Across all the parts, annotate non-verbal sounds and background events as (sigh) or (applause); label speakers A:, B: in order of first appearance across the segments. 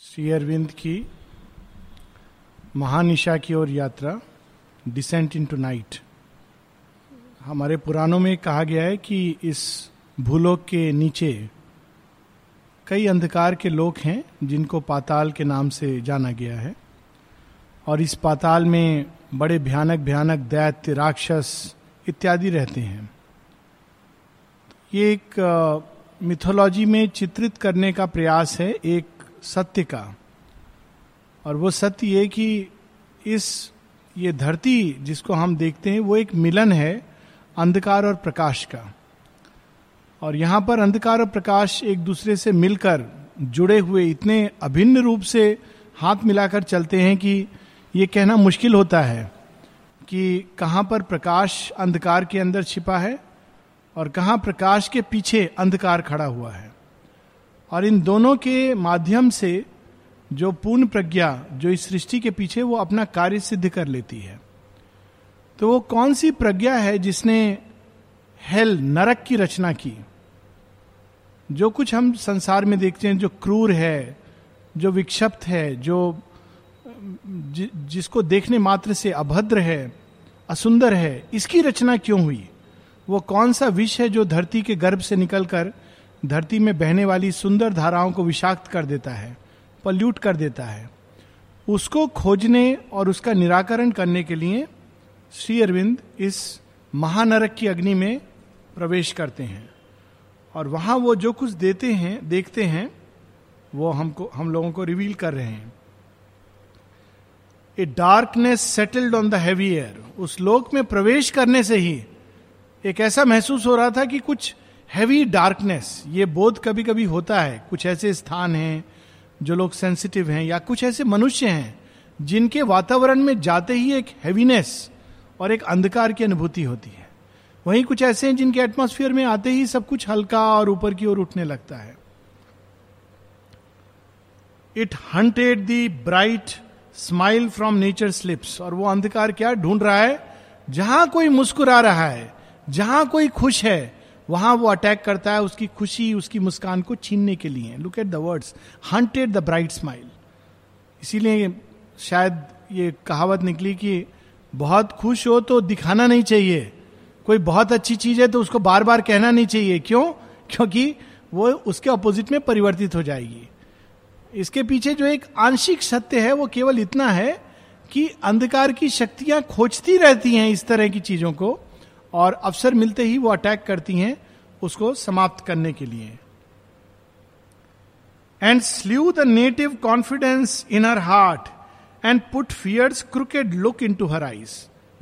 A: श्री अरविंद की महानिशा की ओर यात्रा डिसेंट इन टू नाइट हमारे पुराणों में कहा गया है कि इस भूलोक के नीचे कई अंधकार के लोग हैं जिनको पाताल के नाम से जाना गया है। और इस पाताल में बड़े भयानक भयानक दैत्य, राक्षस इत्यादि रहते हैं। ये एक मिथोलॉजी में चित्रित करने का प्रयास है। एक सत्य का। और वो सत्य ये कि इस, ये धरती जिसको हम देखते हैं, वो एक मिलन है अंधकार और प्रकाश का। और यहाँ पर अंधकार और प्रकाश एक दूसरे से मिलकर जुड़े हुए इतने अभिन्न रूप से हाथ मिलाकर चलते हैं कि ये कहना मुश्किल होता है कि कहाँ पर प्रकाश अंधकार के अंदर छिपा है और कहाँ प्रकाश के पीछे अंधकार खड़ा हुआ है। और इन दोनों के माध्यम से जो पूर्ण प्रज्ञा जो इस सृष्टि के पीछे वो अपना कार्य सिद्ध कर लेती है। तो वो कौन सी प्रज्ञा है जिसने हेल नरक की रचना की? जो कुछ हम संसार में देखते हैं जो क्रूर है जो विक्षिप्त है जो जि, जिसको देखने मात्र से अभद्र है असुंदर है इसकी रचना क्यों हुई? वो कौन सा विष है जो धरती के गर्भ से निकलकर धरती में बहने वाली सुंदर धाराओं को विषाक्त कर देता है, पल्यूट कर देता है। उसको खोजने और उसका निराकरण करने के लिए श्री अरविंद इस महानरक की अग्नि में प्रवेश करते हैं। और वहाँ वो जो कुछ देते हैं, देखते हैं, वो हमको, हम लोगों को रिवील कर रहे हैं। A darkness settled on the heavy air उस लोक में प्रवेश करने से ही एक ऐसा महसूस हो रहा था कि कुछ हैवी डार्कनेस ये बोध कभी कभी होता है। कुछ ऐसे स्थान हैं जो लोग सेंसिटिव हैं या कुछ ऐसे मनुष्य हैं जिनके वातावरण में जाते ही एक हैवीनेस और एक अंधकार की अनुभूति होती है। वहीं कुछ ऐसे हैं जिनके एटमोस्फियर में आते ही सब कुछ हल्का और ऊपर की ओर उठने लगता है। It hunted the bright smile from nature slips और वो अंधकार क्या ढूंढ रहा है? जहाँ कोई मुस्कुरा रहा है, जहाँ कोई खुश है वहाँ वो अटैक करता है उसकी खुशी, उसकी मुस्कान को छीनने के लिए। Look at the words hunted the bright smile इसीलिए शायद ये कहावत निकली कि बहुत खुश हो तो दिखाना नहीं चाहिए। कोई बहुत अच्छी चीज़ है तो उसको बार बार कहना नहीं चाहिए। क्यों? क्योंकि वो उसके अपोजिट में परिवर्तित हो जाएगी। इसके पीछे जो एक आंशिक सत्य है, वो केवल इतना है कि अंधकार की शक्तियाँ खोजती रहती हैं इस तरह की चीज़ों को। और अवसर मिलते ही वो अटैक करती हैं उसको समाप्त करने के लिए। And slew the native confidence in her heart and put fierce crooked look into her eyes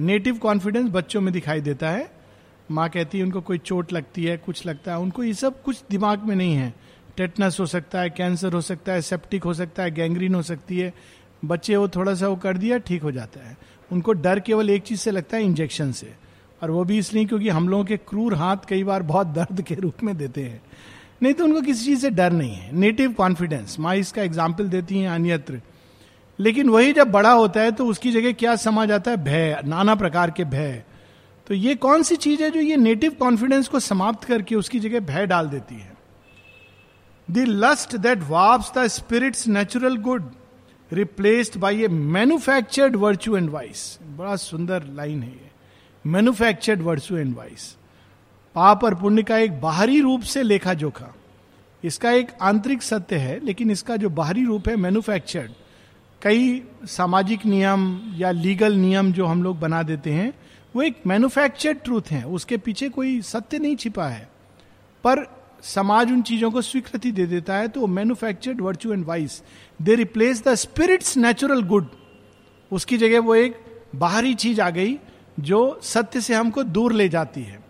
A: native confidence बच्चों में दिखाई देता है। माँ कहती है, उनको कोई चोट लगती है, कुछ लगता है, उनको ये सब कुछ दिमाग में नहीं है। टेटनस हो सकता है कैंसर हो सकता है सेप्टिक हो सकता है गैंग्रीन हो सकती है। बच्चे वो थोड़ा सा वो कर दिया, ठीक हो जाता है। उनको डर केवल एक चीज़ से लगता है इंजेक्शन से। और वो भी इसलिए क्योंकि हम लोगों के क्रूर हाथ कई बार बहुत दर्द के रूप में देते हैं। नहीं तो उनको किसी चीज़ से डर नहीं है। नेटिव कॉन्फिडेंस माँ इसका एग्ज़ाम्पल देती हैं अन्यत्र। लेकिन वही जब बड़ा होता है तो उसकी जगह क्या समा जाता है? भय, नाना प्रकार के भय। तो ये कौन सी चीज़ है जो ये नेटिव कॉन्फिडेंस को समाप्त करके उसकी जगह भय डाल देती है? The lust that warps the spirit's natural good replaced by a manufactured virtue and vice बड़ा सुंदर लाइन है ये। मैन्युफैक्चर्ड वर्सू एंड वाइस पाप और पुण्य का एक बाहरी रूप से लेखा जोखा। इसका एक आंतरिक सत्य है, लेकिन इसका जो बाहरी रूप है मैन्युफैक्चर्ड कई सामाजिक नियम या लीगल नियम जो हम लोग बना देते हैं, वो एक मैन्युफैक्चर्ड ट्रूथ है। उसके पीछे कोई सत्य नहीं छिपा है। पर समाज उन चीज़ों को स्वीकृति दे देता है तो manufactured virtue and vice they replace the spirit's natural good उसकी जगह वो एक बाहरी चीज़ आ गई जो सत्य से हमको दूर ले जाती है।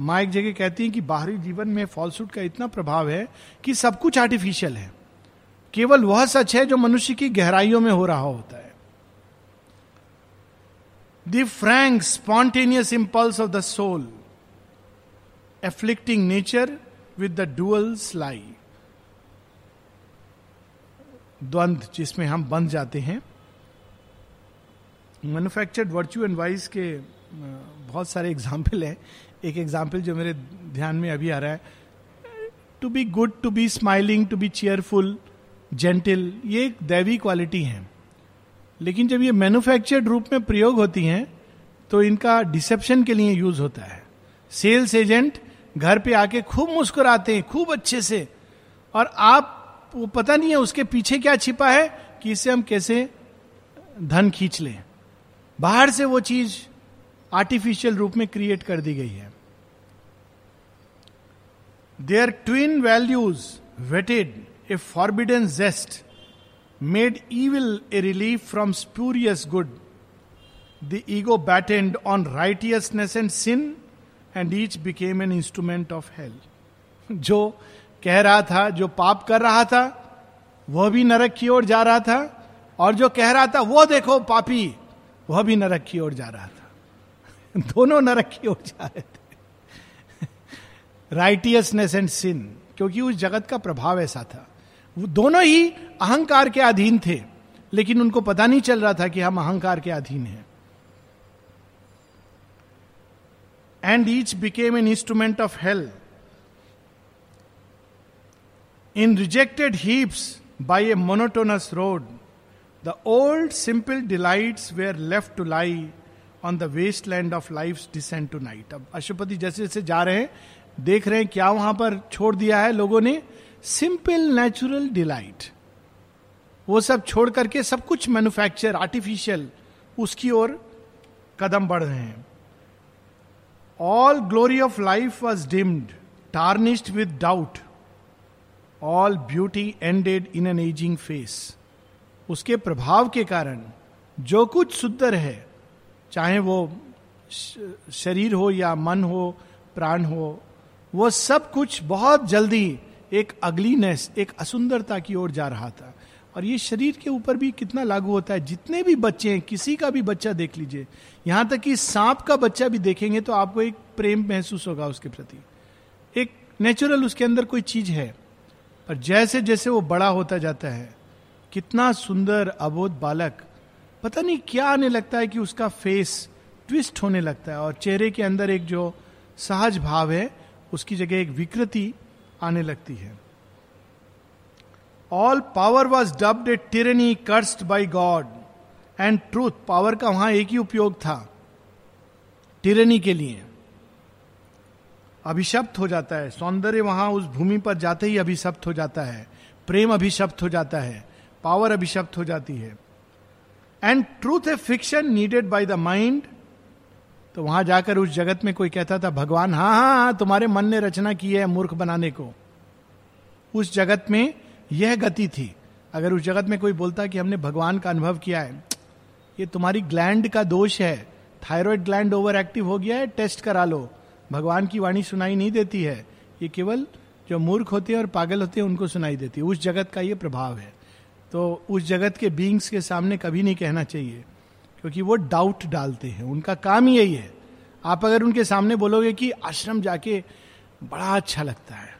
A: माँ एक जगह कहती है कि बाहरी जीवन में फॉल्सूट का इतना प्रभाव है कि सब कुछ आर्टिफिशियल है। केवल वह सच है जो मनुष्य की गहराइयों में हो रहा होता है। The frank spontaneous impulse of the soul afflicting nature with the dual sly द्वंद्व जिसमें हम बंध जाते हैं मैन्युफैक्चर्ड वर्च्यू एंड वाइज के बहुत सारे एग्ज़ाम्पल हैं। एक एग्ज़ाम्पल जो मेरे ध्यान में अभी आ रहा है। To be good to be smiling to be cheerful gentle ये एक दैवी क्वालिटी है। लेकिन जब ये मैन्युफैक्चर्ड रूप में प्रयोग होती हैं तो इनका डिसेप्शन के लिए यूज़ होता है। सेल्स एजेंट घर पे आके खूब मुस्कुराते हैं, खूब अच्छे से। और आप, वो पता नहीं है उसके पीछे क्या छिपा है कि इससे हम कैसे धन खींच लें। बाहर से वो चीज़ आर्टिफिशियल रूप में क्रिएट कर दी गई है। Their twin values weighted a forbidden zest made evil a relief from spurious good the ego battened on righteousness and sin and each became an instrument of health जो कह रहा था, जो पाप कर रहा था, वह भी नरक की ओर जा रहा था, और जो कह रहा था, वो देखो, पापी। वह भी नरक की ओर जा रहा था। (laughs) दोनों नरक की ओर जा रहे थे। राइटियसनेस एंड सिन क्योंकि उस जगत का प्रभाव ऐसा था। वो दोनों ही अहंकार के अधीन थे लेकिन उनको पता नहीं चल रहा था कि हम अहंकार के अधीन हैं। And each became an instrument of health In rejected heaps by a monotonous road, the old simple delights were left to lie the the wasteland of life's descent to night. अब अशुपति जैसे जैसे जा रहे हैं, देख रहे हैं क्या वहाँ पर छोड़ दिया है लोगों ने? सिंपल नेचुरल डिलाइट वो सब छोड़ करके सब कुछ मैन्युफैक्चर आर्टिफिशियल उसकी ओर कदम बढ़ रहे हैं। All glory of life was dimmed tarnished with doubt all beauty ended in an aging face उसके प्रभाव के कारण जो कुछ सुंदर है, चाहे वो शरीर हो या मन हो, प्राण हो, वो सब कुछ बहुत जल्दी एक अगलीनेस, एक असुंदरता की ओर जा रहा था। और ये शरीर के ऊपर भी कितना लागू होता है, जितने भी बच्चे हैं, किसी का भी बच्चा देख लीजिए, यहाँ तक कि सांप का बच्चा भी देखेंगे तो आपको एक प्रेम महसूस होगा उसके प्रति। एक नेचुरल उसके अंदर कोई चीज़ है, पर जैसे जैसे वो बड़ा होता जाता है कितना सुंदर अबोध बालक। पता नहीं क्या आने लगता है कि उसका फेस ट्विस्ट होने लगता है और चेहरे के अंदर एक जो सहज भाव है, उसकी जगह एक विकृति आने लगती है। All power was dubbed a tyranny cursed by God and truth power का वहाँ एक ही उपयोग था टिरनी के लिए। अभिशप्त हो जाता है। सौंदर्य वहाँ उस भूमि पर जाते ही अभिशप्त हो जाता है। प्रेम अभिशप्त हो जाता है। पावर अभिशप्त हो जाती है। And truth a fiction needed by the mind तो वहाँ जाकर उस जगत में कोई कहता था, भगवान हाँ हाँ हाँ तुम्हारे मन ने रचना की है मूर्ख बनाने को। उस जगत में यह गति थी। अगर उस जगत में कोई बोलता कि हमने भगवान का अनुभव किया है, ये तुम्हारी ग्लैंड का दोष है। थायराइड ग्लैंड ओवर एक्टिव हो गया है टेस्ट करा लो। भगवान की वाणी सुनाई नहीं देती है। ये केवल जो मूर्ख होते हैं और पागल होते हैं, उनको सुनाई देती है। उस जगत का ये प्रभाव है। तो उस जगत के बींग्स के सामने कभी नहीं कहना चाहिए, क्योंकि वो डाउट डालते हैं। उनका काम यही है। आप अगर उनके सामने बोलोगे कि आश्रम जाके बड़ा अच्छा लगता है,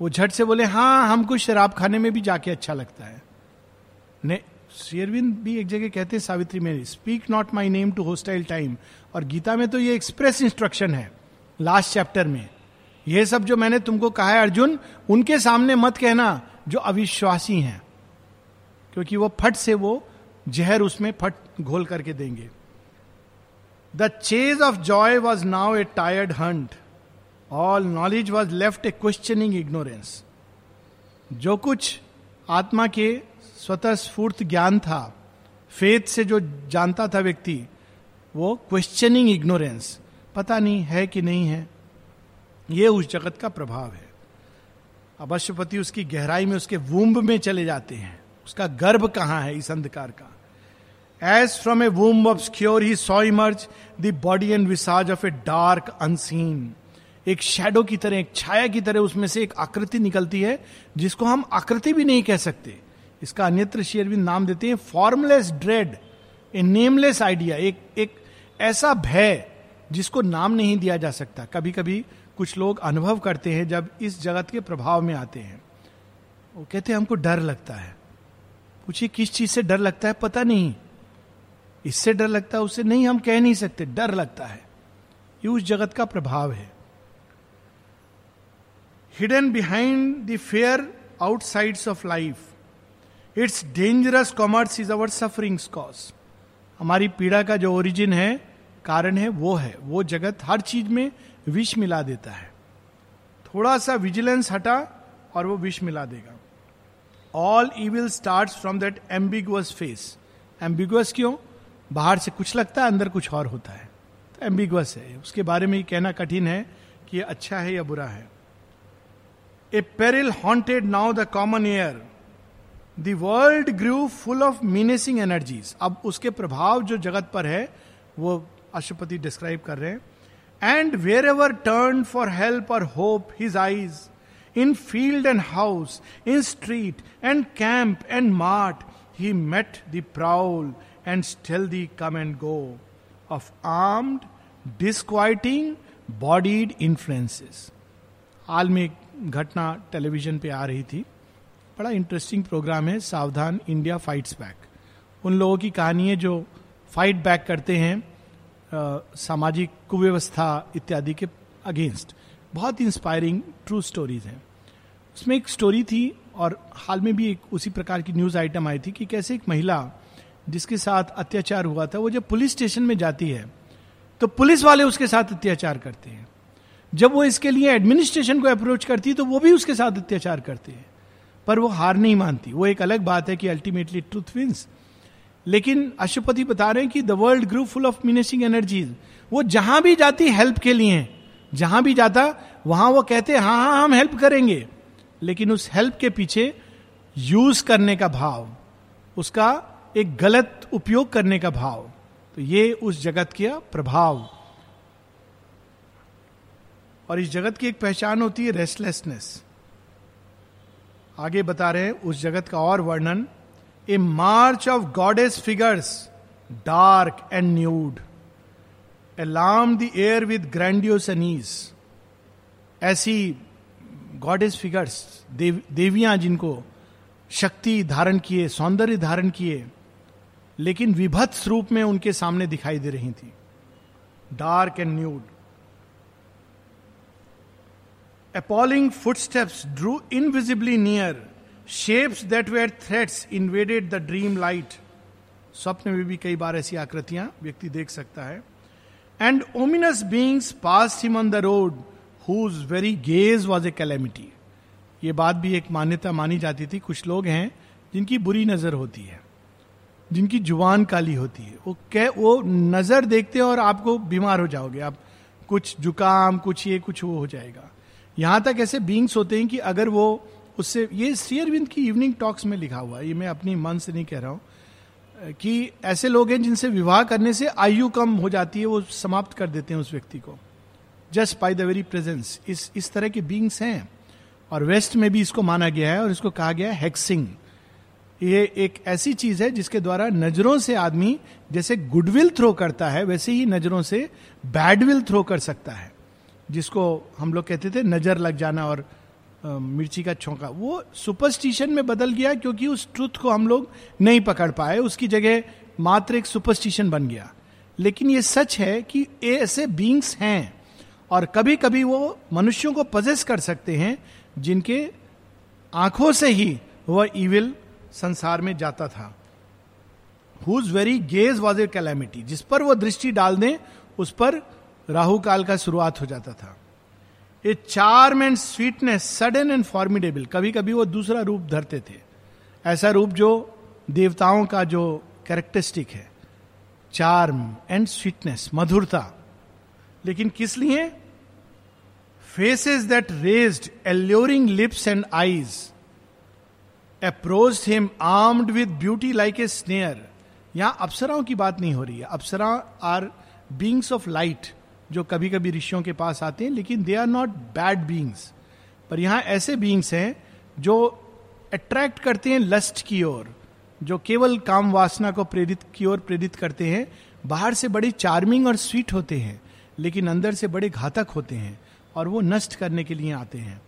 A: वो झट से बोले हाँ हमको शराब खाने में भी जाके अच्छा लगता है। ने शेरविंद भी एक जगह कहते हैं, सावित्री में speak not my name to hostile time और गीता में तो ये एक्सप्रेस इंस्ट्रक्शन है लास्ट चैप्टर में। यह सब जो मैंने तुमको कहा है, अर्जुन, उनके सामने मत कहना, जो अविश्वासी हैं। क्योंकि वो फट से वो जहर उसमें फट घोल करके देंगे। The chase of joy was now a tired hunt all knowledge was left a questioning ignorance जो कुछ आत्मा के स्वतः स्फूर्त ज्ञान था फेथ से जो जानता था व्यक्ति, वो क्वेश्चनिंग इग्नोरेंस पता नहीं है कि नहीं है। ये उस जगत का प्रभाव है। अवश्यपति उसकी गहराई में, उसके वूम्ब में चले जाते हैं। उसका गर्भ कहाँ है इस अंधकार का? As from a womb of obscure he saw emerge the body and visage of a dark unseen एक शेडो की तरह, एक छाया की तरह उसमें से एक आकृति निकलती है, जिसको हम आकृति भी नहीं कह सकते। इसका अन्यत्र शेयरविंद नाम देते हैं formless dread a nameless idea एक एक ऐसा भय जिसको नाम नहीं दिया जा सकता। कभी कभी कुछ लोग अनुभव करते हैं जब इस जगत के प्रभाव में आते हैं। वो कहते हैं, हमको डर लगता है। पूछिए, किस चीज़ से डर लगता है? पता नहीं। इससे डर लगता है उससे नहीं, हम कह नहीं सकते। डर लगता है। ये उस जगत का प्रभाव है। Hidden behind the fair outsides of life its dangerous commerce is our sufferings cause हमारी पीड़ा का जो ओरिजिन है, कारण है, वो है। वो जगत हर चीज़ में विष मिला देता है। थोड़ा सा विजिलेंस हटा और वो विष मिला देगा। All evil start from that ambiguous face ambiguous क्यों? बाहर से कुछ लगता है, अंदर कुछ और होता है। तो एम्बिगुअस है। उसके बारे में कहना कठिन है कि ये अच्छा है या बुरा है। A peril haunted now the common air the world grew full of menacing energies अब उसके प्रभाव जो जगत पर है, वो अशुपति डिस्क्राइब कर रहे हैं। And wherever turn for help or hope his eyes field and house in street and camp and mart he met the prowl and stalk the come and go of armed disquieting bodied influences हाल में एक घटना television पे आ रही थी। बड़ा interesting programme है, सावधान India fights back उन लोगों की कहानी है जो फाइट बैक करते हैं सामाजिक कुव्यवस्था इत्यादि के अगेंस्ट बहुत इंस्पायरिंग ट्रू स्टोरीज हैं। उसमें एक स्टोरी थी और हाल में भी एक उसी प्रकार की न्यूज़ आइटम आई थी कि कैसे एक महिला जिसके साथ अत्याचार हुआ था, वो जब पुलिस स्टेशन में जाती है तो पुलिस वाले उसके साथ अत्याचार करते हैं। जब वो इसके लिए एडमिनिस्ट्रेशन को अप्रोच करती है तो वो भी उसके साथ अत्याचार करते हैं। पर वो हार नहीं मानती। वो एक अलग बात है कि अल्टीमेटली ट्रूथ विंस लेकिन अशुपति बता रहे हैं कि the world group full of menacing energies वो जहाँ भी जाती हेल्प के लिए जहाँ भी जाता, वहाँ वो कहते हाँ हाँ हम हेल्प करेंगे. लेकिन उस हेल्प के पीछे यूज़ करने का भाव, उसका एक गलत उपयोग करने का भाव। तो ये उस जगत का प्रभाव। और इस जगत की एक पहचान होती है रेस्टलेसनेस आगे बता रहे हैं, उस जगत का और वर्णन a march of goddess figures dark and nude alarm the air with grandiose Annie's ऐसी गॉडेस फिगर्स देव, देवियाँ जिनको शक्ति धारण किए सौंदर्य धारण किए लेकिन विभत्स रूप में उनके सामने दिखाई दे रही थी। Dark and nude appalling footsteps drew invisibly near shapes that were threats invaded the dream light स्वप्न में भी कई बार ऐसी आकृतियाँ व्यक्ति देख सकता है। And ominous beings passed him on the road whose very gaze was a calamity ये बात भी एक मान्यता मानी जाती थी। कुछ लोग हैं जिनकी बुरी नज़र होती है, जिनकी ज़ुबान काली होती है। वो कह, वो नज़र देखते हैं और आपको बीमार हो जाओगे। आप कुछ जुकाम, कुछ ये, कुछ वो हो जाएगा। यहाँ तक ऐसे बींग्स होते हैं कि अगर वो उससे, ये शेयरविंद की इवनिंग टॉक्स में लिखा हुआ है। ये मैं अपनी मन से नहीं कह रहा हूँ। कि ऐसे लोग हैं जिनसे विवाह करने से आयु कम हो जाती है, वो समाप्त कर देते हैं उस व्यक्ति को। Just by the very presence इस इस तरह के बींग्स हैं। और वेस्ट में भी इसको माना गया है और इसको कहा गया है हेक्सिंग ये एक ऐसी चीज़ है जिसके द्वारा नज़रों से आदमी जैसे गुडविल थ्रो करता है, वैसे ही नज़रों से बैडविल थ्रो कर सकता है। जिसको हम लोग कहते थे नज़र लग जाना और मिर्ची का छोंका। वो सुपरस्टिशन में बदल गया क्योंकि उस ट्रुथ को हम लोग नहीं पकड़ पाए। उसकी जगह मात्र एक सुपरस्टिशन बन गया। लेकिन ये सच है कि ऐसे बींग्स हैं और कभी कभी वो मनुष्यों को पजेस कर सकते हैं, जिनके आँखों से ही वह इविल संसार में जाता था। Whose very gaze was a calamity जिस पर वो दृष्टि डाल दें, उस पर राहु काल का शुरुआत हो जाता था। A charm and sweetness sudden and formidable कभी कभी वो दूसरा रूप धरते थे। ऐसा रूप जो देवताओं का जो कैरेक्टरिस्टिक है। चार्म एंड स्वीटनेस मधुरता। लेकिन किस लिए? Faces that raised alluring lips and eyes approach him armed with beauty like a snare यहाँ अप्सराओं की बात नहीं हो रही है। Apsara are beings of light जो कभी कभी ऋषियों के पास आते हैं, लेकिन they are not bad beings पर यहाँ ऐसे बींग्स हैं, जो अट्रैक्ट करते हैं लस्ट की ओर, जो केवल काम वासना को प्रेरित, की ओर प्रेरित करते हैं, बाहर से बड़े चार्मिंग और स्वीट होते हैं, लेकिन अंदर से बड़े घातक होते हैं, और वो नष्ट करने के लिए आते हैं।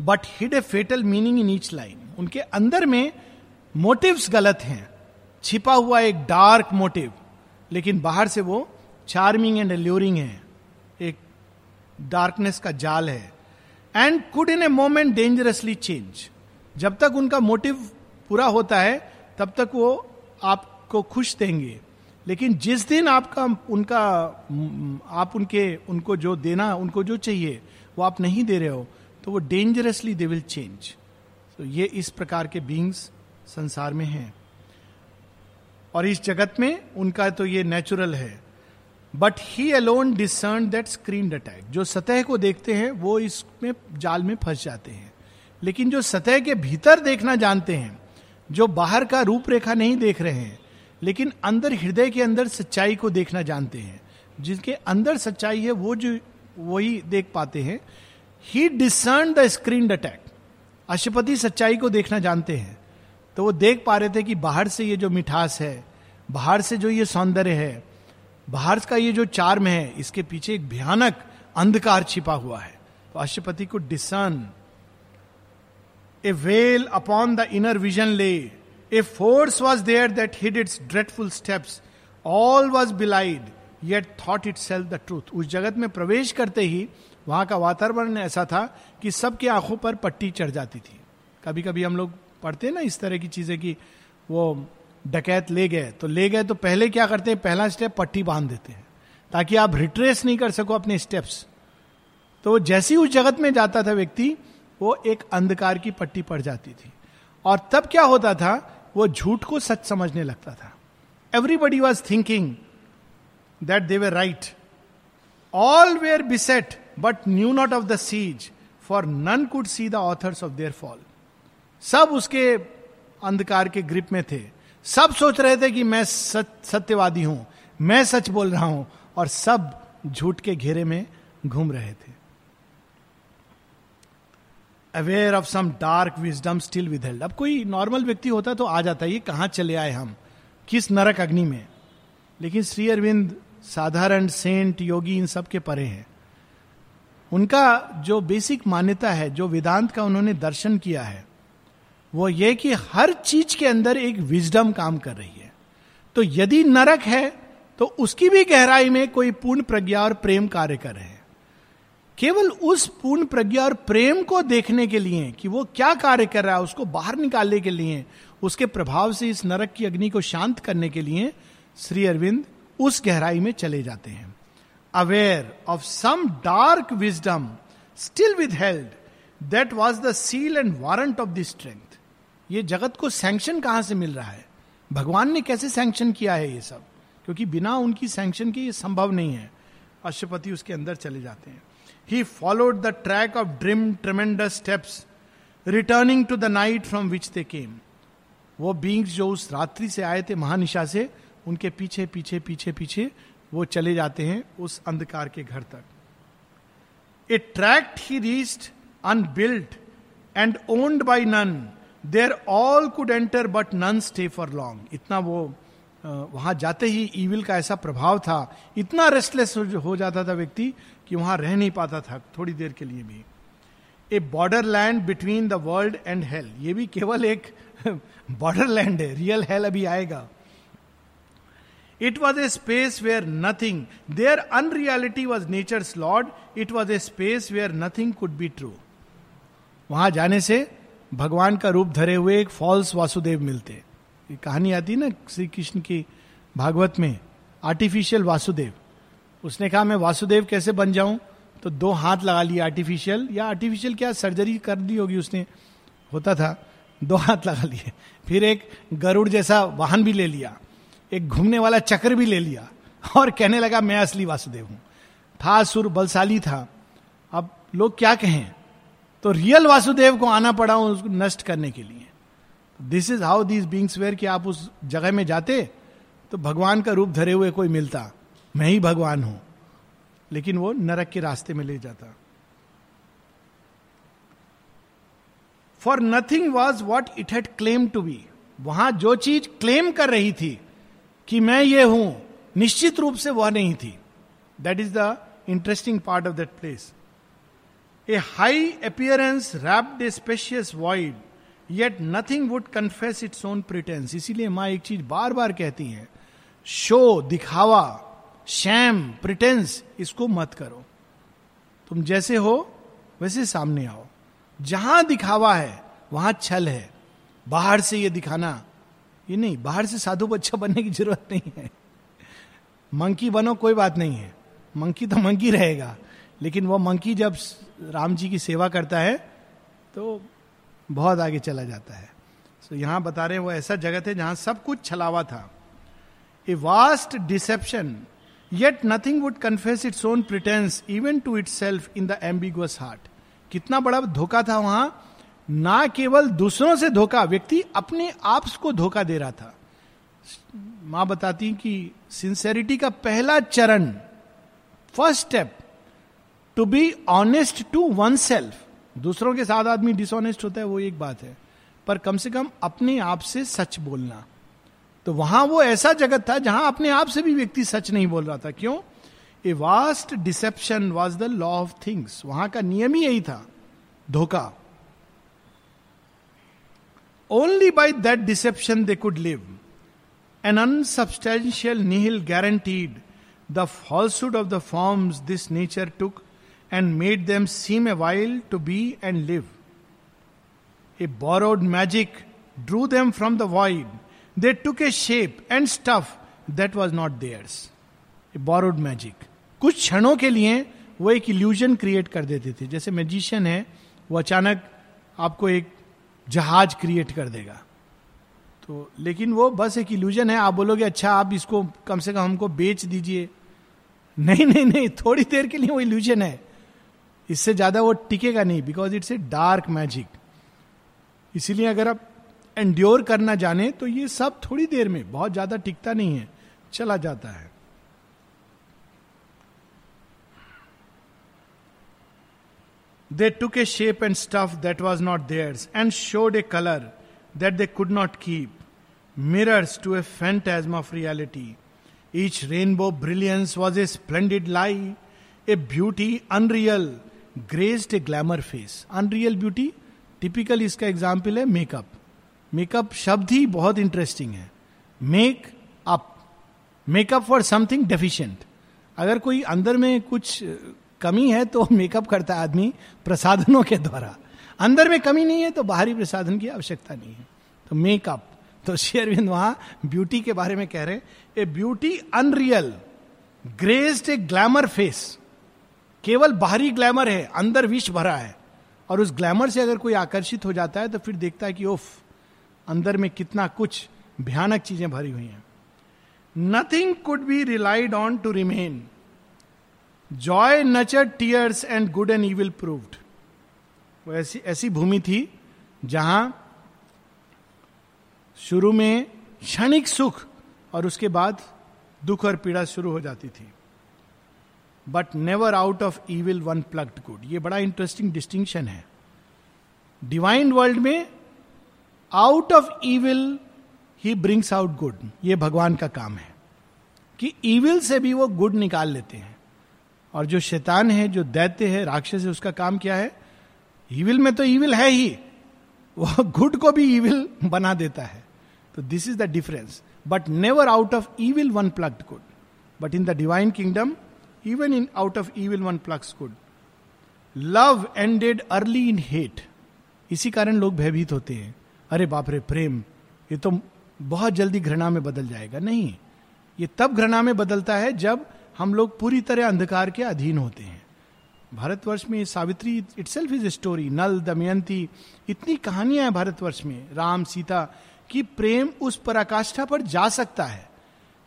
A: But hid a fatal meaning in each line उनके अंदर में मोटिव्स गलत हैं। छिपा हुआ एक डार्क मोटिव लेकिन बाहर से वो चार्मिंग एंड एल्योरिंग है, एक डार्कनेस का जाल है and could in a moment dangerously change जब तक उनका मोटिव पूरा होता है, तब तक वो आपको खुश देंगे। लेकिन जिस दिन आपका, उनका, आप उनके, उनको जो देना, उनको जो चाहिए, वो आप नहीं दे रहे हो तो वो डेंजरसली दे विल चेंज तो ये इस प्रकार के बींग्स संसार में हैं। और इस जगत में उनका तो ये नेचुरल है। But he alone discern that screen attack जो सतह को देखते हैं, वो इसमें जाल में फंस जाते हैं। लेकिन जो सतह के भीतर देखना जानते हैं, जो बाहर का रूपरेखा नहीं देख रहे हैं, लेकिन अंदर हृदय के अंदर सच्चाई को देखना जानते हैं जिसके अंदर सच्चाई है, वो जो, वही देख पाते हैं। He discern the screen attack अशुपति सच्चाई को देखना जानते हैं। तो वो देख पा रहे थे कि बाहर से ये जो मिठास है, बाहर से जो ये सौंदर्य है बाहर का ये जो चार्म है, इसके पीछे एक भयानक अंधकार छिपा हुआ है। तो अशुपति को discern a veil upon the inner vision lay a force was there that hid its dreadful steps all was belied yet thought itself the truth उस जगत में प्रवेश करते ही, वहाँ का वातावरण ऐसा था कि सबके आँखों पर पट्टी चढ़ जाती थी। कभी कभी हम लोग पढ़ते हैं ना इस तरह की चीज़ें कि वो डकैत ले गए तो ले गए तो पहले क्या करते हैं? पहला स्टेप पट्टी बाँध देते हैं, ताकि आप रिट्रेस नहीं कर सको अपने स्टेप्स तो जैसे ही उस जगत में जाता था व्यक्ति, वो एक अंधकार की पट्टी पड़ जाती थी। और तब क्या होता था? वो झूठ को सच समझने लगता था। Everybody was thinking that they were right all were beset but knew not of the siege for none could see the authors of their fall सब उसके अंधकार के ग्रिप में थे। सब सोच रहे थे कि मैं सत्यवादी हूँ, मैं सच बोल रहा हूँ, और सब झूठ के घेरे में घूम रहे थे। Aware of some dark wisdom still withheld अब कोई नॉर्मल व्यक्ति होता तो आ जाता, ये कहाँ चले आए हम? किस नरक अग्नि में? लेकिन श्री अरविंद, साधारण सेंट योगी इन सब के परे हैं। उनका जो बेसिक मान्यता है, जो वेदांत का उन्होंने दर्शन किया है वो ये कि हर चीज़ के अंदर एक विजडम काम कर रही है। तो यदि नरक है तो उसकी भी गहराई में कोई पूर्ण प्रज्ञा और प्रेम कार्य कर रहे हैं। केवल उस पूर्ण प्रज्ञा और प्रेम को देखने के लिए कि वो क्या कार्य कर रहा है, उसको बाहर निकालने के लिए, उसके प्रभाव से इस नरक की अग्नि को शांत करने के लिए श्री अरविंद उस गहराई में चले जाते हैं। Aware of some dark wisdom still withheld that was the seal and warrant of the strength ये जगत को सैंक्शन कहाँ से मिल रहा है? भगवान ने कैसे सैंक्शन किया है ये सब? क्योंकि बिना उनकी सैंक्शन के ये संभव नहीं है। अशुपति उसके अंदर चले जाते हैं। He followed the track of dim tremendous steps returning to the night from which they came वो बींग्स जो उस रात्रि से आए थे, महानिशा से, उनके पीछे पीछे पीछे पीछे, वो चले जाते हैं उस अंधकार के घर तक। A tract he reached unbuilt and owned by none there all could enter but none stay for long इतना वो वहाँ जाते ही ईविल का ऐसा प्रभाव था। इतना रेस्टलेस हो जाता था व्यक्ति कि वहाँ रह नहीं पाता था, थोड़ी देर के लिए भी। A border land between the world and hell ये भी केवल एक (laughs) बॉर्डर लैंड है। रियल हेल अभी आएगा। It was a space where nothing there unreality was nature lord it was a space where nothing could be true वहाँ जाने से भगवान का रूप धरे हुए एक फॉल्स वासुदेव मिलते। ये कहानी आती है ना श्री कृष्ण की भागवत में आर्टिफिशियल वासुदेव। उसने कहा, मैं वासुदेव कैसे बन जाऊँ? तो दो हाथ लगा लिए आर्टिफिशियल या आर्टिफिशियल क्या सर्जरी कर दी होगी उसने? होता था, दो हाथ लगा लिए। फिर एक गरुड़ जैसा वाहन भी ले लिया, एक घूमने वाला चक्र भी ले लिया, और कहने लगा, मैं असली वासुदेव हूँ। था, सुर बलशाली था। अब लोग क्या कहें? तो रियल वासुदेव को आना पड़ा उसको नष्ट करने के लिए। This is how these beings were कि आप उस जगह में जाते तो भगवान का रूप धरे हुए कोई मिलता। मैं ही भगवान हूँ। लेकिन वो नरक के रास्ते में ले जाता। For nothing was what it had claim to be वहाँ जो चीज़ क्लेम कर रही थी कि मैं ये हूँ, निश्चित रूप से वह नहीं थी। That is the interesting part of that place a high appearance wrapped a specious void yet nothing would confess its own pretence इसीलिए माँ एक चीज़ बार बार कहती है, शो, दिखावा शैम प्रिटेंस इसको मत करो। तुम जैसे हो, वैसे सामने आओ। जहाँ दिखावा है, वहाँ छल है। बाहर से ये दिखाना, ये नहीं, बाहर से साधु बच्चा बनने की ज़रूरत नहीं है। (laughs) मंकी बनो, कोई बात नहीं है। मंकी तो मंकी रहेगा। लेकिन वो मंकी जब राम जी की सेवा करता है तो बहुत आगे चला जाता है। तो यहाँ बता रहे हैं, वो ऐसा जगत है जहाँ सब कुछ छलावा था। A vast deception yet nothing would confess its own pretence even to itself in the ambiguous heart कितना बड़ा धोखा था वहाँ। ना केवल दूसरों से धोखा, व्यक्ति अपने आप को धोखा दे रहा था। माँ बताती कि सिंसेरिटी का पहला चरण first step to be honest to oneself दूसरों के साथ आदमी डिसऑनेस्ट होता है, वो एक बात है। पर कम से कम अपने आप से सच बोलना। तो वहाँ वो ऐसा जगत था जहाँ अपने आप से भी व्यक्ति सच नहीं बोल रहा था। क्यों? A vast deception was the law of things वहाँ का नियम ही यही था। धोखा। Only by that deception they could live an unsubstantial nihil guaranteed the falsehood of the forms this nature took and made them seem a while to be and live A borrowed magic drew them from the void. They took a shape and stuff that was not theirs. A borrowed magic. कुछ क्षणों के लिए वो एक illusion create कर देते थे जैसे मैजिशियन है, वो अचानक आपको एक जहाज़ क्रिएट कर देगा तो लेकिन वो बस एक इल्यूजन है आप बोलोगे अच्छा आप इसको कम से कम हमको बेच दीजिए नहीं नहीं नहीं, थोड़ी देर के लिए वो इल्यूजन है इससे ज़्यादा वो टिकेगा नहीं because it's a dark magic इसीलिए अगर आप एंड्योर करना जाने तो ये सब थोड़ी देर में, बहुत ज़्यादा टिकता नहीं है, चला जाता है। They took a shape and stuff that was not theirs and showed a colour that they could not keep mirrors to a phantasm of reality each rainbow brilliance was a splendid lie a beauty unreal graced a glamour face unreal beauty typical इसका example है makeup makeup शब्द ही बहुत interesting है. Make up makeup for something deficient अगर कोई अंदर में कुछ कमी है तो (laughs) मेकअप करता है आदमी प्रसाधनों के द्वारा. अंदर में कमी नहीं है तो बाहरी प्रसाधन की आवश्यकता नहीं है. तो मेकअप तो शेयरविंद वहाँ ब्यूटी के बारे में कह रहे हैं, a beauty unreal graced a glamour face केवल बाहरी ग्लैमर है, अंदर विष भरा है। और उस ग्लैमर से अगर कोई आकर्षित हो जाता है तो फिर देखता है कि ओफ, अंदर में कितना कुछ भयानक चीज़ें भरी हुई हैं। Nothing could be relied on to remain joy nurtured tears and good and evil proved वो ऐसी ऐसी भूमि थी, जहाँ शुरू में क्षणिक सुख और उसके बाद दुख और पीड़ा शुरू हो जाती थी। But never out of evil one plucked good ये बड़ा इंटरेस्टिंग डिस्टिंक्शन है। डिवाइन वर्ल्ड में out of evil he brings out good ये भगवान का काम है कि ईविल से भी वो गुड निकाल लेते हैं। और जो शैतान है, जो दैत्य है, राक्षस है, उसका काम क्या है? ईविल में तो ईविल है ही। वो गुड को भी ईविल बना देता है। तो this is the difference but never out of evil one plucked good but in the divine kingdom even in out of evil one plucks good love ended early in hate इसी कारण लोग भयभीत होते हैं। अरे बाप रे, प्रेम, ये तो बहुत जल्दी घृणा में बदल जाएगा। नहीं, ये तब घृणा में बदलता है जब हम लोग पूरी तरह अंधकार के अधीन होते हैं। भारतवर्ष में Savitri itself is story Nala, Damayanti, इतनी कहानियाँ हैं भारतवर्ष में। राम, सीता, कि प्रेम उस पराकाष्ठा पर जा सकता है,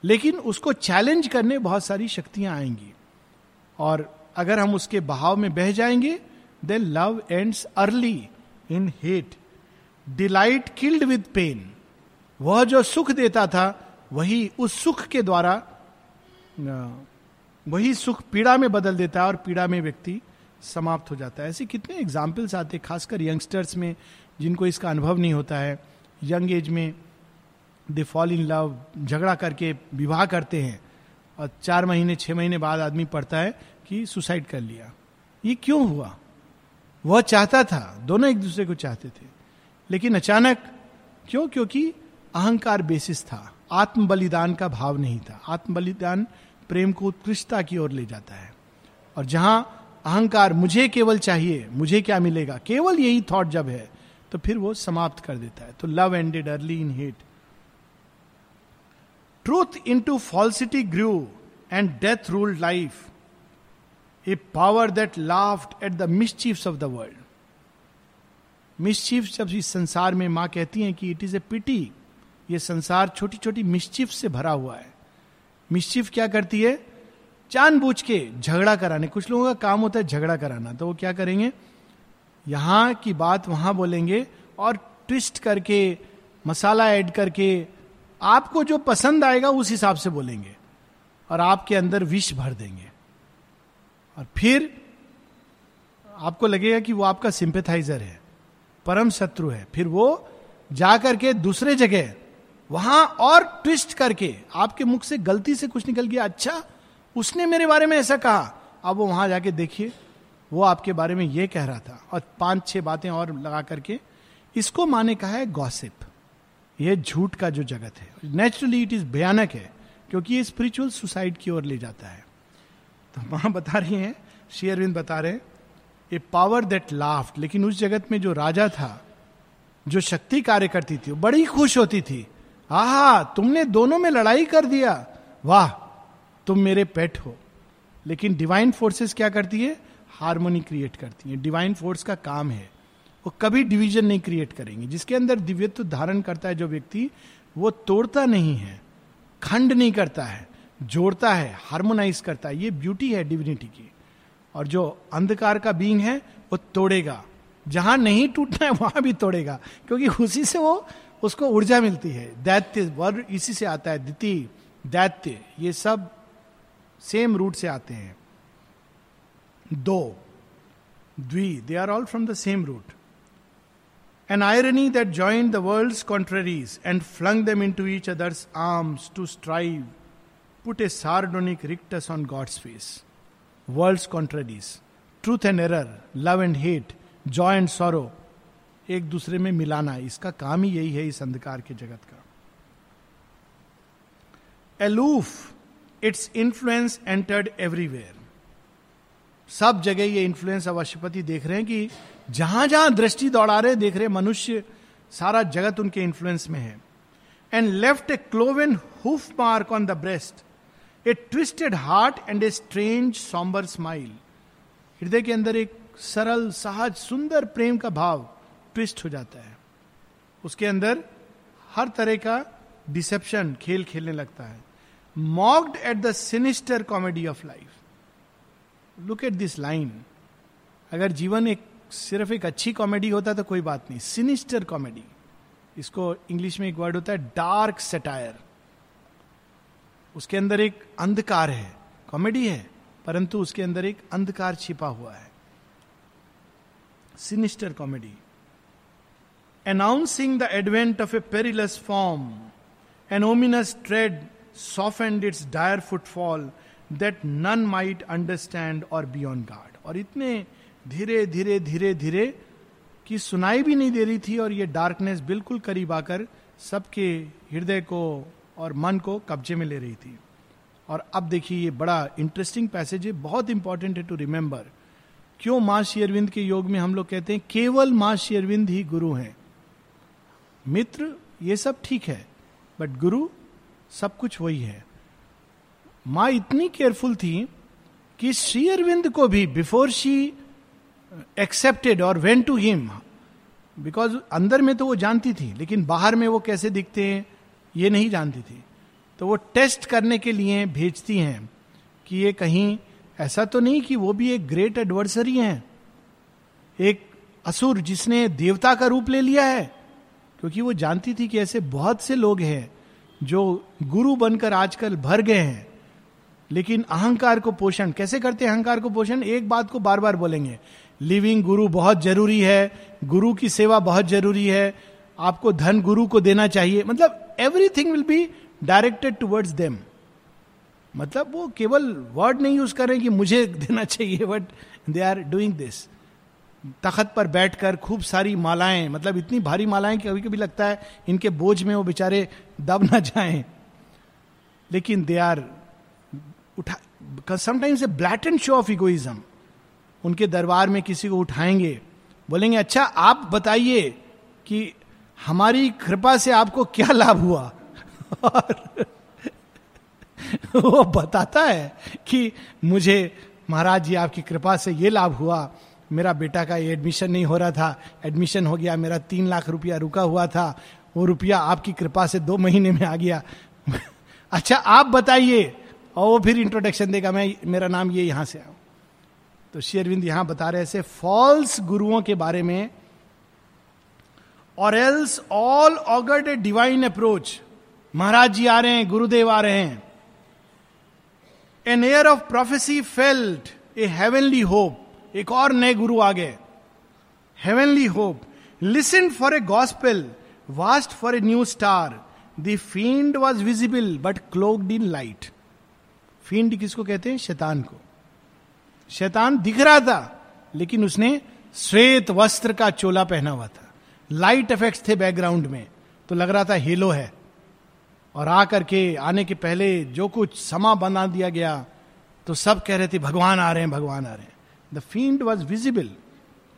A: लेकिन उसको चैलेंज करने बहुत सारी शक्तियाँ आएँगी। और अगर हम उसके बहाव में बह जाएँगे they love ends early in hate delight killed with pain वह जो सुख देता था, वही उस सुख के द्वारा वही सुख पीड़ा में बदल देता है और पीड़ा में व्यक्ति समाप्त हो जाता है। ऐसे कितने एग्जाम्पल्स आते हैं, खासकर यंगस्टर्स में, जिनको इसका अनुभव नहीं होता है। यंग एज में दे फॉल इन लव झगड़ा करके विवाह करते हैं और चार महीने छः महीने बाद आदमी पढ़ता है। कि सुसाइड कर लिया। ये क्यों हुआ? वह चाहता था, दोनों एक दूसरे को चाहते थे। लेकिन अचानक, क्यों? क्योंकि अहंकार बेसिस था। आत्म बलिदान का भाव नहीं था। आत्म बलिदान प्रेम को उत्कृष्टता की ओर ले जाता है। और जहाँ अहंकार मुझे केवल चाहिए, मुझे क्या मिलेगा? केवल यही थॉट जब है तो फिर वो समाप्त कर देता है। तो love ended early in hate truth into falsity grew and death ruled life a power that laughed at the mischiefs of the world mischief जब इस संसार में माँ कहती हैं कि इट इज़ ए पिटी ये संसार छोटी छोटी मिसचिफ से भरा हुआ है। मिसचिफ क्या करती है? जानबूझ के झगड़ा कराने। कुछ लोगों का काम होता है झगड़ा कराना। तो वो क्या करेंगे? यहाँ की बात वहाँ बोलेंगे और ट्विस्ट करके, मसाला ऐड करके आपको जो पसंद आएगा उस हिसाब से बोलेंगे और आपके अंदर विष भर देंगे। और फिर आपको लगेगा कि वो आपका सिंपेथाइजर है, परम शत्रु है। फिर वो जा करके दूसरे जगह, वहाँ और ट्विस्ट करके, आपके मुख से गलती से कुछ निकल गया। अच्छा उसने मेरे बारे में ऐसा कहा। अब वो वहाँ जाके देखिए, वो आपके बारे में ये कह रहा था। और पाँच छह बातें और लगा करके, इसको माने कहा है गॉसिप ये झूठ का जो जगत है। नेचुरली इट इज़ भयानक है, क्योंकि ये स्पिरिचुअल सुसाइड की ओर ले जाता है। तो वहाँ बता रही हैं, श्री अरविंद बता रहे ए पावर दैट लाफ्ट लेकिन उस जगत में जो राजा था, जो शक्ति कार्य करती थी बड़ी खुश होती थी। आहा, तुमने दोनों में लड़ाई कर दिया। वाह, तुम मेरे पेट हो। लेकिन डिवाइन फोर्सेस क्या करती है? हारमोनी क्रिएट करती है। डिवाइन फोर्स का काम है। वो कभी डिवीज़न नहीं क्रिएट करेंगे। जिसके अंदर दिव्यत्व धारण करता है जो व्यक्ति, वो तोड़ता नहीं है। खंड नहीं करता है। जोड़ता है हार्मोनाइज करता है, ये ब्यूटी है डिविनिटी की। और जो अंधकार का बींग है, वो तोड़ेगा। जहाँ नहीं टूटना है, वहाँ भी तोड़ेगा। क्योंकि उसी से वो, उसको ऊर्जा मिलती है। दैत्य वर्ड इसी से आता है, द्वितीय, दैत्य, ये सब सेम रूट से आते हैं। दो, द्वि they are all from the same root an irony that join the world contraries and flung them into each other's arms to strive put a sardonic rictus on God's face world contraries truth and error love and hate joy and sorrow एक दूसरे में मिलाना, इसका काम ही यही है इस अंधकार के जगत का। Aloof its influence entered everywhere सब जगह ये इन्फ्लुएंस अवश्यपति देख रहे हैं कि जहाँ जहाँ दृष्टि दौड़ा रहे, देख रहे मनुष्य, सारा जगत उनके इन्फ्लुएंस में है। And left a cloven hoof mark on the breast a twisted heart and a strange sombre smile हृदय के अंदर एक सरल, सहज, सुंदर प्रेम का भाव ट्विस्ट हो जाता है। उसके अंदर हर तरह का डिसेप्शन खेल खेलने लगता है। Mocked at the sinister comedy of life look at this line अगर जीवन एक, सिर्फ़ एक अच्छी कॉमेडी होता तो कोई बात नहीं। सिनिस्टर कॉमेडी इसको इंग्लिश में एक वर्ड होता है डार्क सेटायर उसके अंदर एक अंधकार है। कॉमेडी है, परंतु उसके अंदर एक अंधकार छिपा हुआ है। Sinister comedy. Announcing the advent of a perilous form an ominous tread soft and its dire footfall that none might understand or beyond guard और इतने धीरे धीरे धीरे धीरे कि सुनाई भी नहीं दे रही थी और ये डार्कनेस बिल्कुल करीब आकर सबके हृदय को और मन को कब्जे में ले रही थी। और अब देखिए ये बड़ा इंटरेस्टिंग पैसेज है, बहुत इंपॉर्टेंट है टू रिमेंबर क्यों माँ शेरविंद के योग में हम लोग कहते हैं, केवल माँ शेरविंद ही गुरु हैं। मित्र, ये सब ठीक है बट गुरु सब कुछ वही है। माँ इतनी केयरफुल थी कि श्री अरविंद को भी before she accepted or went to him because अंदर में तो वो जानती थी, लेकिन बाहर में वो कैसे दिखते हैं? ये नहीं जानती थी। तो वो टेस्ट करने के लिए भेजती हैं कि ये कहीं ऐसा तो नहीं कि वो भी एक ग्रेट एडवर्सरी हैं। एक असुर जिसने देवता का रूप ले लिया है, क्योंकि वो जानती थी कि ऐसे बहुत से लोग हैं जो गुरु बनकर आजकल भर गए हैं। लेकिन अहंकार को पोषण, कैसे करते हैं अहंकार को पोषण? एक बात को बार बार बोलेंगे। लिविंग गुरु बहुत ज़रूरी है, गुरु की सेवा बहुत ज़रूरी है, आपको धन गुरु को देना चाहिए। मतलब everything will be directed towards them मतलब वो केवल वर्ड नहीं यूज़ कर रहे कि मुझे (laughs) देना चाहिए but they are doing this तखत पर बैठकर खूब सारी मालाएँ मतलब इतनी भारी मालाएँ कि कभी कभी लगता है इनके बोझ में वो बेचारे दब ना जाएँ। लेकिन दे आर उठा sometimes a and show of egoism उनके दरबार में किसी को उठाएँगे, बोलेंगे अच्छा आप बताइए कि हमारी कृपा से आपको क्या लाभ हुआ? और वो बताता है कि मुझे महाराज जी आपकी कृपा से ये लाभ हुआ। मेरा बेटा का ये एडमिशन नहीं हो रहा था। एडमिशन हो गया, मेरा तीन लाख रुपया रुका हुआ था। वो रुपया आपकी कृपा से दो महीने में आ गया। अच्छा आप बताइए। और वो फिर इंट्रोडक्शन देगा, मैं, मेरा नाम ये यहाँ से आऊ तो शेरविंद यहाँ बता रहे ऐसे फॉल्स गुरुओं के बारे में और else all augured a divine approach Maharaj ji आ रहे हैं गुरुदेव आ रहे हैं. An air of prophecy felt a heavenly hope एक और नए गुरु आ गए. Heavenly hope listened for a gospel vast for a new star the field was visible but cloaked in light field किसको कहते हैं? शैतान को. शैतान दिख रहा था, लेकिन उसने श्वेत वस्त्र का चोला पहना हुआ था। लाइट इफेक्ट्स थे बैकग्राउंड में तो लग रहा था हेलो है। और आ करके, आने के पहले जो कुछ समा बना दिया गया तो सब कह रहे थे, भगवान आ रहे हैं, भगवान आ रहे हैं। The field was visible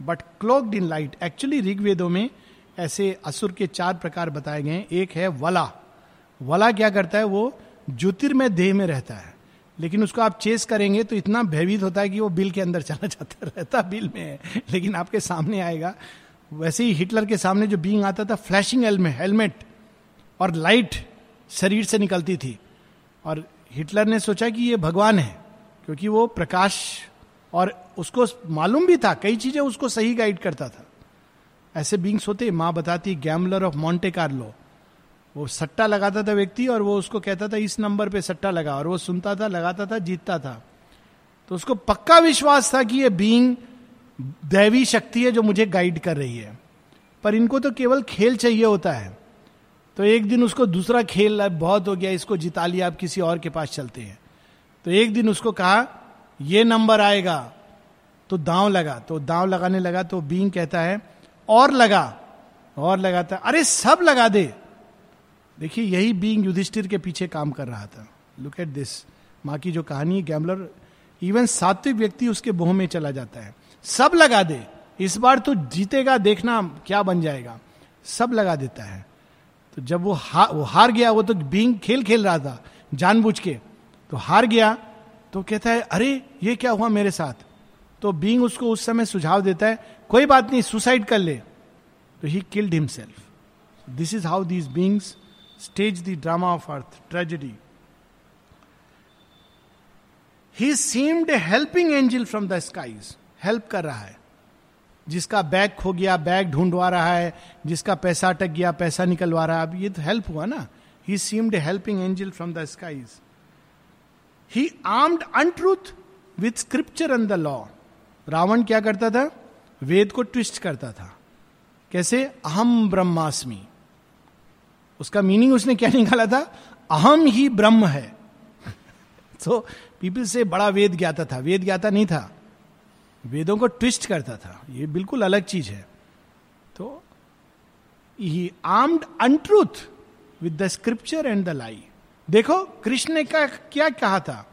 A: but cloaked in light actually ऋग्वेदों में ऐसे असुर के चार प्रकार बताए गए एक है वला। वला क्या करता है? वो ज्योतिर्मय देह में रहता है। लेकिन उसको आप चेस करेंगे तो इतना भयभीत होता है कि वो बिल के अंदर (laughs) चला जाता रहता बिल में। लेकिन आपके सामने आएगा वैसे ही हिटलर के सामने जो बींग आता था फ्लैशिंग हेलमेट और लाइट शरीर से निकलती थी। और हिटलर ने सोचा कि ये भगवान है, क्योंकि वो प्रकाश और उसको मालूम भी था, कई चीज़ें उसको सही गाइड करता था। ऐसे बींग्स होते, माँ बताती गैमलर ऑफ़ मॉन्टे कार्लो वो सट्टा लगाता था व्यक्ति और वो उसको कहता था, इस नंबर पे सट्टा लगा। और वो सुनता था, लगाता था, जीतता था। तो उसको पक्का विश्वास था कि ये बींग दैवी शक्ति है जो मुझे गाइड कर रही है। पर इनको तो केवल खेल चाहिए होता है। तो एक दिन उसको दूसरा खेल बहुत हो गया, इसको जिता लिया आप किसी और के पास चलते हैं। तो एक दिन उसको कहा, ये नंबर आएगा। तो दांव लगा तो दांव लगाने लगा तो बींग कहता है, और लगा। और लगाता, अरे सब लगा दे। देखिए, यही बींग युधिष्ठिर के पीछे काम कर रहा था। लुक एट दिस माँ की जो कहानी है गैमलर इवन सात्विक व्यक्ति उसके बोह में चला जाता है। सब लगा दे। इस बार तो जीतेगा, देखना क्या बन जाएगा। सब लगा देता है। तो जब वो हार वो हार गया, वो तो बींग खेल खेल रहा था, जानबूझ के तो हार गया तो कहता है, अरे, ये क्या हुआ मेरे साथ? तो बींग उसको उस समय सुझाव देता है, कोई बात नहीं, सुसाइड कर ले। तो he killed himself this is how these beings stage the drama of earth tragedy he seemed helping angel from the skies help कर रहा है। जिसका बैग खो गया, बैग ढूंढवा रहा है, जिसका पैसा अटक गया, पैसा निकलवा रहा है। अब ये तो हेल्प हुआ ना। He seemed helping angel from the skies he armed untruth with scripture and the law Ravan क्या करता था? वेद को ट्विस्ट करता था। कैसे? अहम ब्रह्मास्मि। उसका मीनिंग उसने क्या निकाला था? अहम ही ब्रह्म है। (laughs) तो पीपल से बड़ा वेद ज्ञाता था। वेद ज्ञाता नहीं था। वेदों को ट्विस्ट करता था। ये बिल्कुल अलग चीज़ है। तो he armed untruth with the scripture and the lie. देखो, कृष्ण ने का क्या कहा था?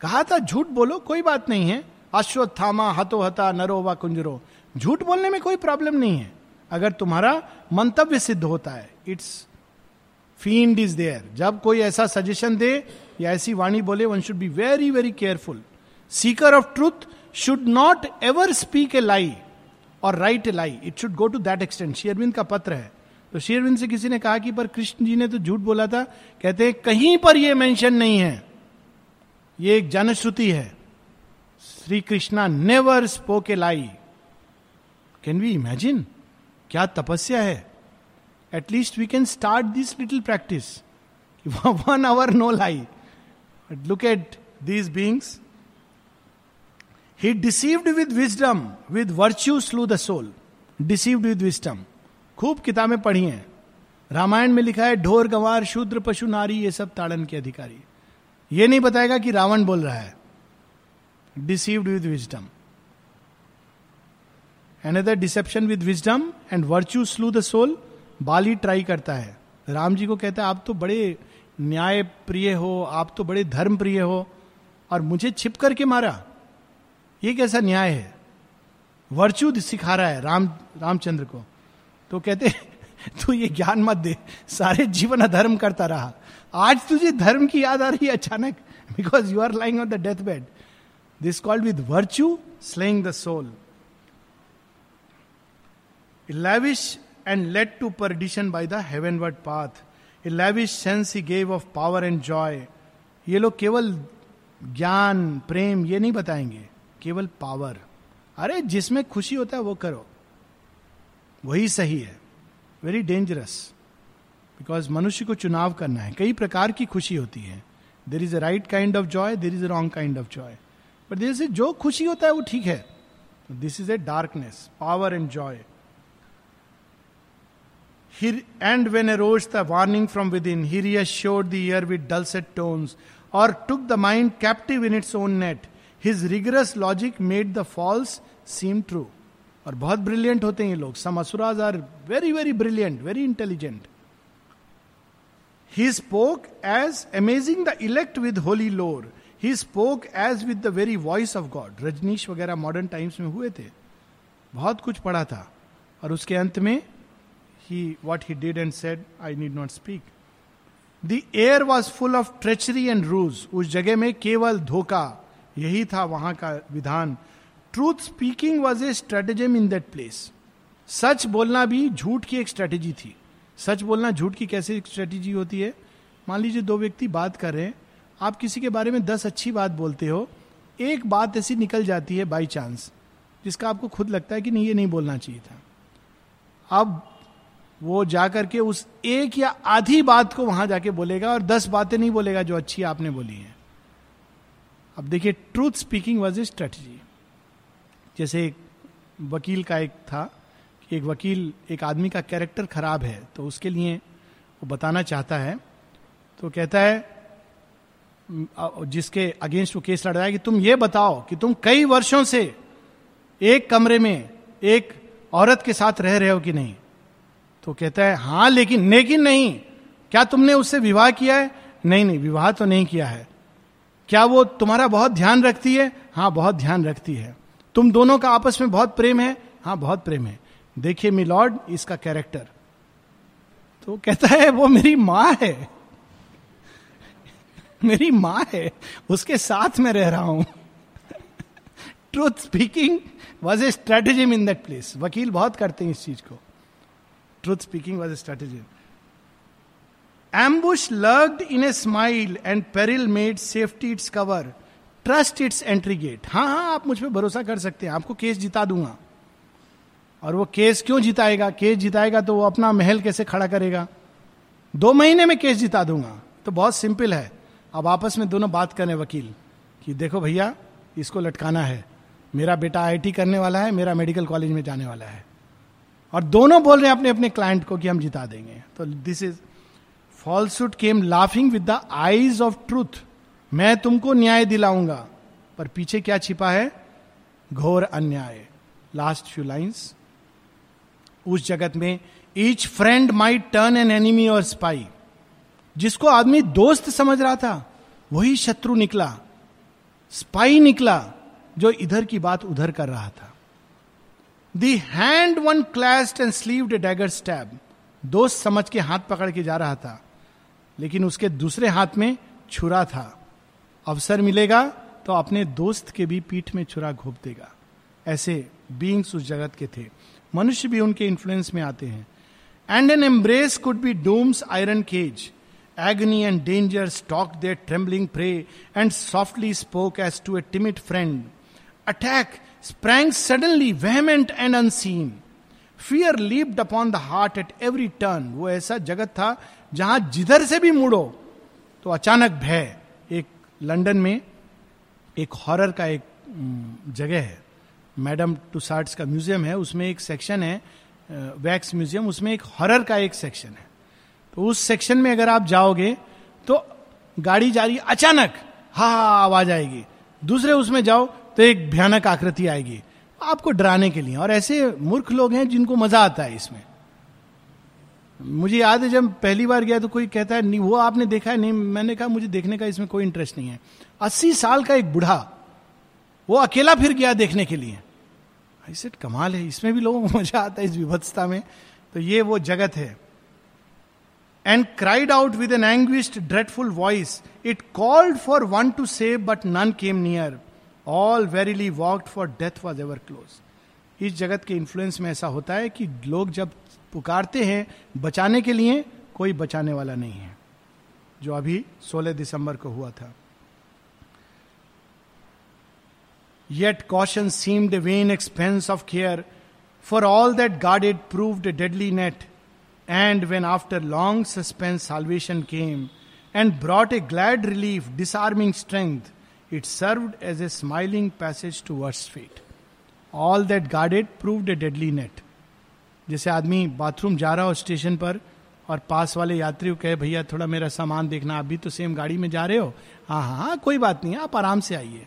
A: कहा था, झूठ बोलो, कोई बात नहीं है। अश्वत्थामा हतो हता, नरो व कुंजरो। झूठ बोलने में कोई प्रॉब्लम नहीं है। अगर तुम्हारा मंतव्य सिद्ध होता है, इट्स फ़ीड इज़ देयर जब कोई ऐसा सजेशन दे या ऐसी वाणी बोले one should be very very careful seeker of truth should not ever speak a lie or write a lie it should go to that extent शेयरविंद का पत्र है तो शेयरविंद से किसी ने कहा कि, पर कृष्ण जी ने तो झूठ बोला था। कहते हैं, कहीं पर यह मेंशन नहीं है। ये एक जनश्रुति है। Shri Krishna never spoke a lie can we imagine क्या तपस्या है? At least we can start this little practice one hour no lie look at these beings he deceived with wisdom with virtue slew the soul deceived with wisdom खूब किताबें पढ़ी हैं। रामायण में लिखा है, ढोर, गंवार, शूद्र, पशु, नारी, ये सब ताड़न के अधिकारी। ये नहीं बताएगा कि रावण बोल रहा है। Deceived with wisdom other deception with wisdom and virtue slew the soul Bali try करता है। राम जी को कहता है, आप तो बड़े न्याय प्रिय हो, आप तो बड़े धर्म प्रिय हो और मुझे छिप करके मारा। ये कैसा न्याय है? वर्चू सिखा रहा है राम, रामचंद्र को। तो कहते (laughs) तू ये ज्ञान मत दे, सारे जीवन अधर्म करता रहा। आज तुझे धर्म की याद आ रही है अचानक because you are lying on the death bed this called with virtue slaying the soul lavish and led to perdition by the heavenward path. A lavish sense he gave of power and joy. ये लोग केवल ज्ञान, प्रेम, ये नहीं बताएँगे। केवल power. अरे जिसमें खुशी होता है वो करो। वही सही है। वेरी डेंजरस बिकॉज़ मनुष्य को चुनाव करना है। कई प्रकार की खुशी होती है। There is a right kind of joy there is a wrong kind of joy but there जो खुशी होता है वो ठीक है। This is a darkness power and joy He, and when the warning from within he reassured the ear with dulcet tones और took the mind captive in its own net. His rigorous logic made the false seem true. और बहुत brilliant होते हैं ये लोग। Some asuras are very very brilliant very intelligent he spoke as amazing the elect with holy lore he spoke as with the very voice of God Rajneesh वगैरह modern times में हुए थे। बहुत कुछ पढ़ा था। और उसके अंत में he what he did and said I need not speak the air was full of treachery and ruse. उस जगह में केवल धोखा यही था वहाँ का विधान। Truth speaking was a stratagem in that place सच बोलना भी झूठ की एक स्ट्रेटेजी थी। सच बोलना झूठ की कैसे स्ट्रेटेजी होती है? मान लीजिए दो व्यक्ति बात कर रहे हैं। आप किसी के बारे में दस अच्छी बात बोलते हो। एक बात ऐसी निकल जाती है बाई चांस जिसका आपको खुद लगता है कि नहीं, ये नहीं बोलना चाहिए था। अब वो जाकर के उस एक या आधी बात को वहाँ जाके बोलेगा और दस बातें नहीं बोलेगा जो अच्छी आपने बोली है। अब देखिए truth speaking was a strategy जैसे एक वकील का एक था कि एक वकील एक आदमी का कैरेक्टर खराब है तो उसके लिए वो बताना चाहता है तो कहता है जिसके अगेंस्ट वो केस लड़ रहा है कि तुम ये बताओ कि तुम कई वर्षों से एक कमरे में एक औरत के साथ रह रहे हो कि नहीं? तो कहता है, हाँ, लेकिन लेकिन नहीं। क्या तुमने उससे विवाह किया है? नहीं नहीं, विवाह तो नहीं किया है। क्या वो तुम्हारा बहुत ध्यान रखती है? हाँ बहुत ध्यान रखती है। तुम दोनों का आपस में बहुत प्रेम है? हाँ बहुत प्रेम है। देखिए मिलॉर्ड इसका कैरेक्टर। तो कहता है, वो मेरी माँ है। मेरी माँ है। उसके साथ में रह रहा हूँ। Truth speaking was a strategy in that place वकील बहुत करते हैं इस चीज़ को। Truth speaking was a strategy. Ambush lurked in a smile and peril made safety its cover. Trust its entry gate हाँ हाँ आप मुझ पर भरोसा कर सकते हैं। आपको केस जिता दूँगा। और वो केस क्यों जिताएगा? केस जिताएगा तो वो अपना महल कैसे खड़ा करेगा? दो महीने में केस जिता दूँगा। तो बहुत सिंपल है। अब आपस में दोनों बात करें, वकील, कि देखो भैया, इसको लटकाना है। मेरा बेटा आईआईटी करने वाला है, मेरा मेडिकल कॉलेज में जाने वाला है। और दोनों बोल रहे हैं अपने अपने क्लाइंट को कि हम जिता देंगे। तो this is falsehood came laughing with the eyes of truth मैं तुमको न्याय दिलाऊँगा। पर पीछे क्या छिपा है? घोर अन्याय। लास्ट फ्यू लाइन्स उस जगत में each friend might turn an enemy or spy जिसको आदमी दोस्त समझ रहा था, वही शत्रु निकला। स्पाई निकला, जो इधर की बात उधर कर रहा था। The hand one clasped and sleeved dagger stab दोस्त समझ के हाथ पकड़ के जा रहा था। लेकिन उसके दूसरे हाथ में छुरा था। अवसर मिलेगा तो अपने दोस्त के भी पीठ में छुरा घोप देगा। ऐसे बींग्स उस जगत के थे। मनुष्य भी उनके इन्फ्लुएंस में आते हैं। And an embrace could be doom's iron cage agony and danger stalk there trembling prey and softly spoke as to a timid friend attack sprang suddenly, vehement and unseen. Fear leaped upon the heart at every turn वो ऐसा जगत था जहाँ जिधर से भी मुड़ो तो अचानक भय। एक लंदन में एक हॉरर का एक जगह है। मैडम टूसार्ट्स का म्यूज़ियम है, उसमें एक सेक्शन है वैक्स म्यूज़ियम, उसमें एक हॉरर का एक सेक्शन है। तो उस सेक्शन में अगर आप जाओगे तो गाड़ी जा रही अचानक हा, आवाज़ आएगी। दूसरे उसमें जाओ तो एक भयानक आकृति आएगी। आपको डराने के लिए, और ऐसे मूर्ख लोग हैं जिनको मज़ा आता है इसमें। मुझे याद है, जब पहली बार गया तो कोई कहता है, नहीं, वो आपने देखा है? नहीं, मैंने कहा, मुझे देखने का इसमें कोई इंटरेस्ट नहीं है. अस्सी साल का एक बुढ़ा, वो अकेला फिर गया देखने के लिए। आई सेट कमाल है, इसमें भी लोगों को मज़ा आता है इस विभत्सता में। तो ये वो जगत है। And cried out with an anguished dreadful voice it called for one to save but none came near all verily walked for death was ever close इस जगत के इन्फ्लुएंस में ऐसा होता है कि लोग जब पुकारते हैं, बचाने के लिए कोई बचाने वाला नहीं है, जो अभी 16 दिसंबर को हुआ था। Yet caution seemed vain expense of care for all that guarded proved deadly net and when after long suspense salvation came and brought a glad relief disarming strength it serve as a smiling passage to worse fate all that guarded proved deadly net जैसे आदमी bathroom जा रहा हो station पर और पास वाले यात्री को कहे, भैया, थोड़ा मेरा सामान देखना, अभी तो सेम गाड़ी में जा रहे हो? हाँ हाँ हाँ कोई बात नहीं, आप आराम से आइए।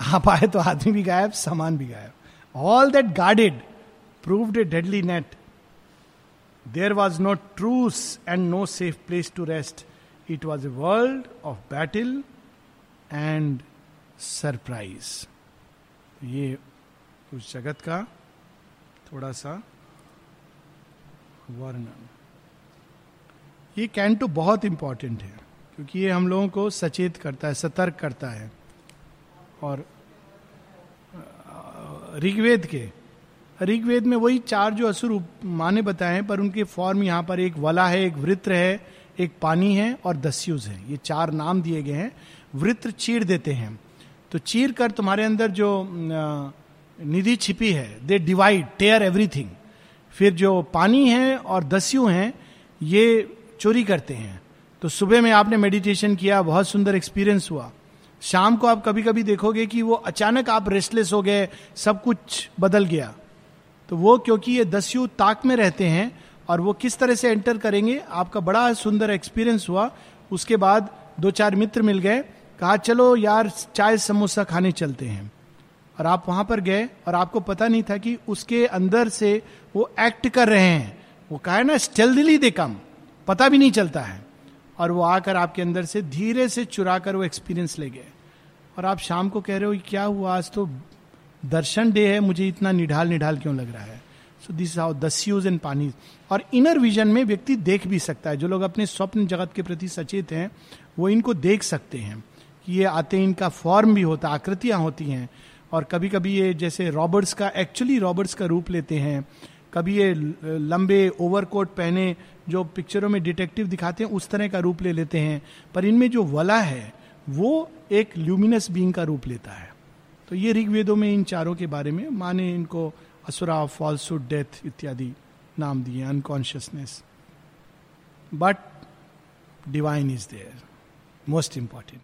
A: आप आए तो आदमी भी गायब, सामान भी गायब। All that guarded proved a deadly net there was no truce and no safe place to rest it was a world of battle and surprise ये उस जगत का थोड़ा सा वर्णन। ये कैंटो बहुत इंपॉर्टेंट है, क्योंकि ये हम लोगों को सचेत करता है, सतर्क करता है। और ऋग्वेद के, ऋग्वेद में वही चार जो असुर माने बताए पर उनके फॉर्म यहाँ पर एक वला है, एक वृत्र है, एक पानी है और दस्युज है। ये चार नाम दिए गए हैं। वृत्र चीर देते हैं। तो चीर कर तुम्हारे अंदर जो निधि छिपी है दे डिवाइड टेयर एवरीथिंग फिर जो पानी है और दस्यु हैं, ये चोरी करते हैं। तो सुबह में आपने मेडिटेशन किया, बहुत सुंदर एक्सपीरियंस हुआ। शाम को आप कभी कभी देखोगे कि वो अचानक आप रेस्टलेस हो गए, सब कुछ बदल गया। तो वो क्योंकि ये दस्यु ताक में रहते हैं और वो किस तरह से एंटर करेंगे, आपका बड़ा सुंदर एक्सपीरियंस हुआ। उसके बाद दो चार मित्र मिल गए, कहा, चलो यार, चाय समोसा खाने चलते हैं। और आप वहाँ पर गए और आपको पता नहीं था कि उसके अंदर से वो एक्ट कर रहे हैं। वो कहा है ना स्टेल्दली दे कम। पता भी नहीं चलता है। और वो आकर आपके अंदर से धीरे से चुरा कर वो एक्सपीरियंस ले गए। और आप शाम को कह रहे हो क्या हुआ? आज तो दर्शन डे है, मुझे इतना निढाल निढाल क्यों लग रहा है? सो दिस हाउ दस्यूज एंड पानी और इनर विजन में व्यक्ति देख भी सकता है। जो लोग अपने स्वप्न जगत के प्रति सचेत हैं, वो इनको देख सकते हैं कि ये आते इनका फॉर्म भी होता, आकृतियाँ होती हैं। और कभी कभी ये जैसे रॉबर्ट्स का एक्चुअली रॉबर्ट्स का रूप लेते हैं। कभी ये लंबे ओवरकोट पहने जो पिक्चरों में डिटेक्टिव दिखाते हैं, उस तरह का रूप ले लेते हैं। पर इनमें जो वला है, वो एक ल्यूमिनस बींग का रूप लेता है। तो ये ऋग्वेदों में इन चारों के बारे में माने इनको असुरा, फॉल्सुड, डेथ इत्यादि नाम दिए unconsciousness but divine is there most important